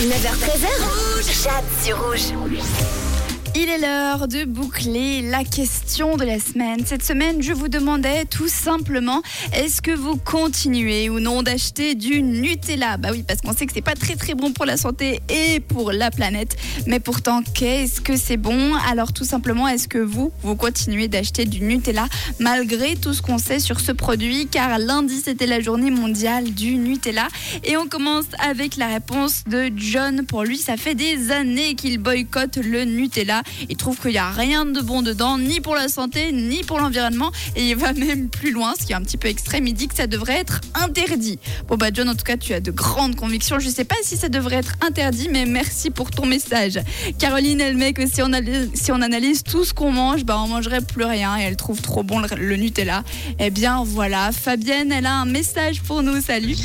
9h13h, Jade sur rouge. Il est l'heure de boucler la question de la semaine. Cette semaine, je vous demandais tout simplement est-ce que vous continuez ou non d'acheter du Nutella? Bah oui, parce qu'on sait que c'est pas très très bon pour la santé et pour la planète. Mais pourtant, qu'est-ce que c'est bon? Alors tout simplement, est-ce que vous, vous continuez d'acheter du Nutella malgré tout ce qu'on sait sur ce produit? Car lundi, c'était la journée mondiale du Nutella. Et on commence avec la réponse de John. Pour lui, ça fait des années qu'il boycotte le Nutella. Il trouve qu'il n'y a rien de bon dedans, ni pour la santé, ni pour l'environnement. Et il va même plus loin, ce qui est un petit peu extrême. Il dit que ça devrait être interdit. Bon, bah, John, en tout cas, tu as de grandes convictions. Je ne sais pas si ça devrait être interdit, mais merci pour ton message. Caroline, elle met que si on analyse, tout ce qu'on mange, bah, on mangerait plus rien. Et elle trouve trop bon le, Nutella. Eh bien, voilà. Fabienne, elle a un message pour nous. Salut.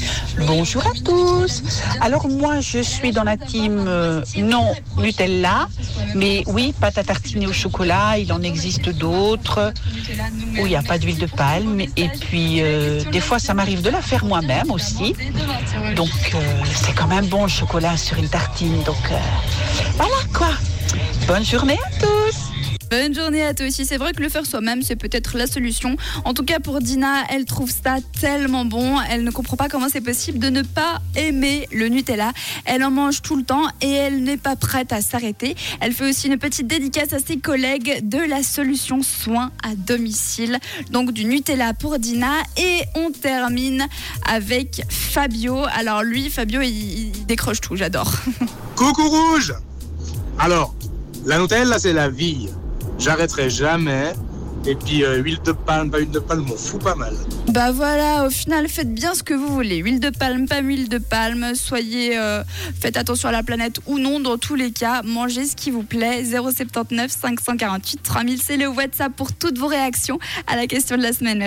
Bonjour à tous. Alors, moi, je suis dans la team euh, non Nutella, mais oui, pâte à tartiner au chocolat, il en existe d'autres où il n'y a pas d'huile de palme. Et puis, euh, des fois, ça m'arrive de la faire moi-même aussi. Donc, euh, c'est quand même bon le chocolat sur une tartine. Donc, euh, voilà quoi. Bonne journée à tous. Bonne journée à toi aussi. C'est vrai que le faire soi-même, c'est peut-être la solution. En tout cas, pour Dina, elle trouve ça tellement bon. Elle ne comprend pas comment c'est possible de ne pas aimer le Nutella. Elle en mange tout le temps et elle n'est pas prête à s'arrêter. Elle fait aussi une petite dédicace à ses collègues de la solution soins à domicile. Donc du Nutella pour Dina. Et on termine avec Fabio. Alors lui, Fabio, il, il décroche tout. J'adore. Coucou rouge Alors, la Nutella, c'est la vie. J'arrêterai jamais. Et puis, euh, huile de palme, pas huile de palme, m'en fout pas mal. Bah voilà, au final, faites bien ce que vous voulez. Huile de palme, pas huile de palme. Soyez, euh, faites attention à la planète ou non. Dans tous les cas, mangez ce qui vous plaît. 079 548 3000, c'est le WhatsApp pour toutes vos réactions à la question de la semaine. Merci.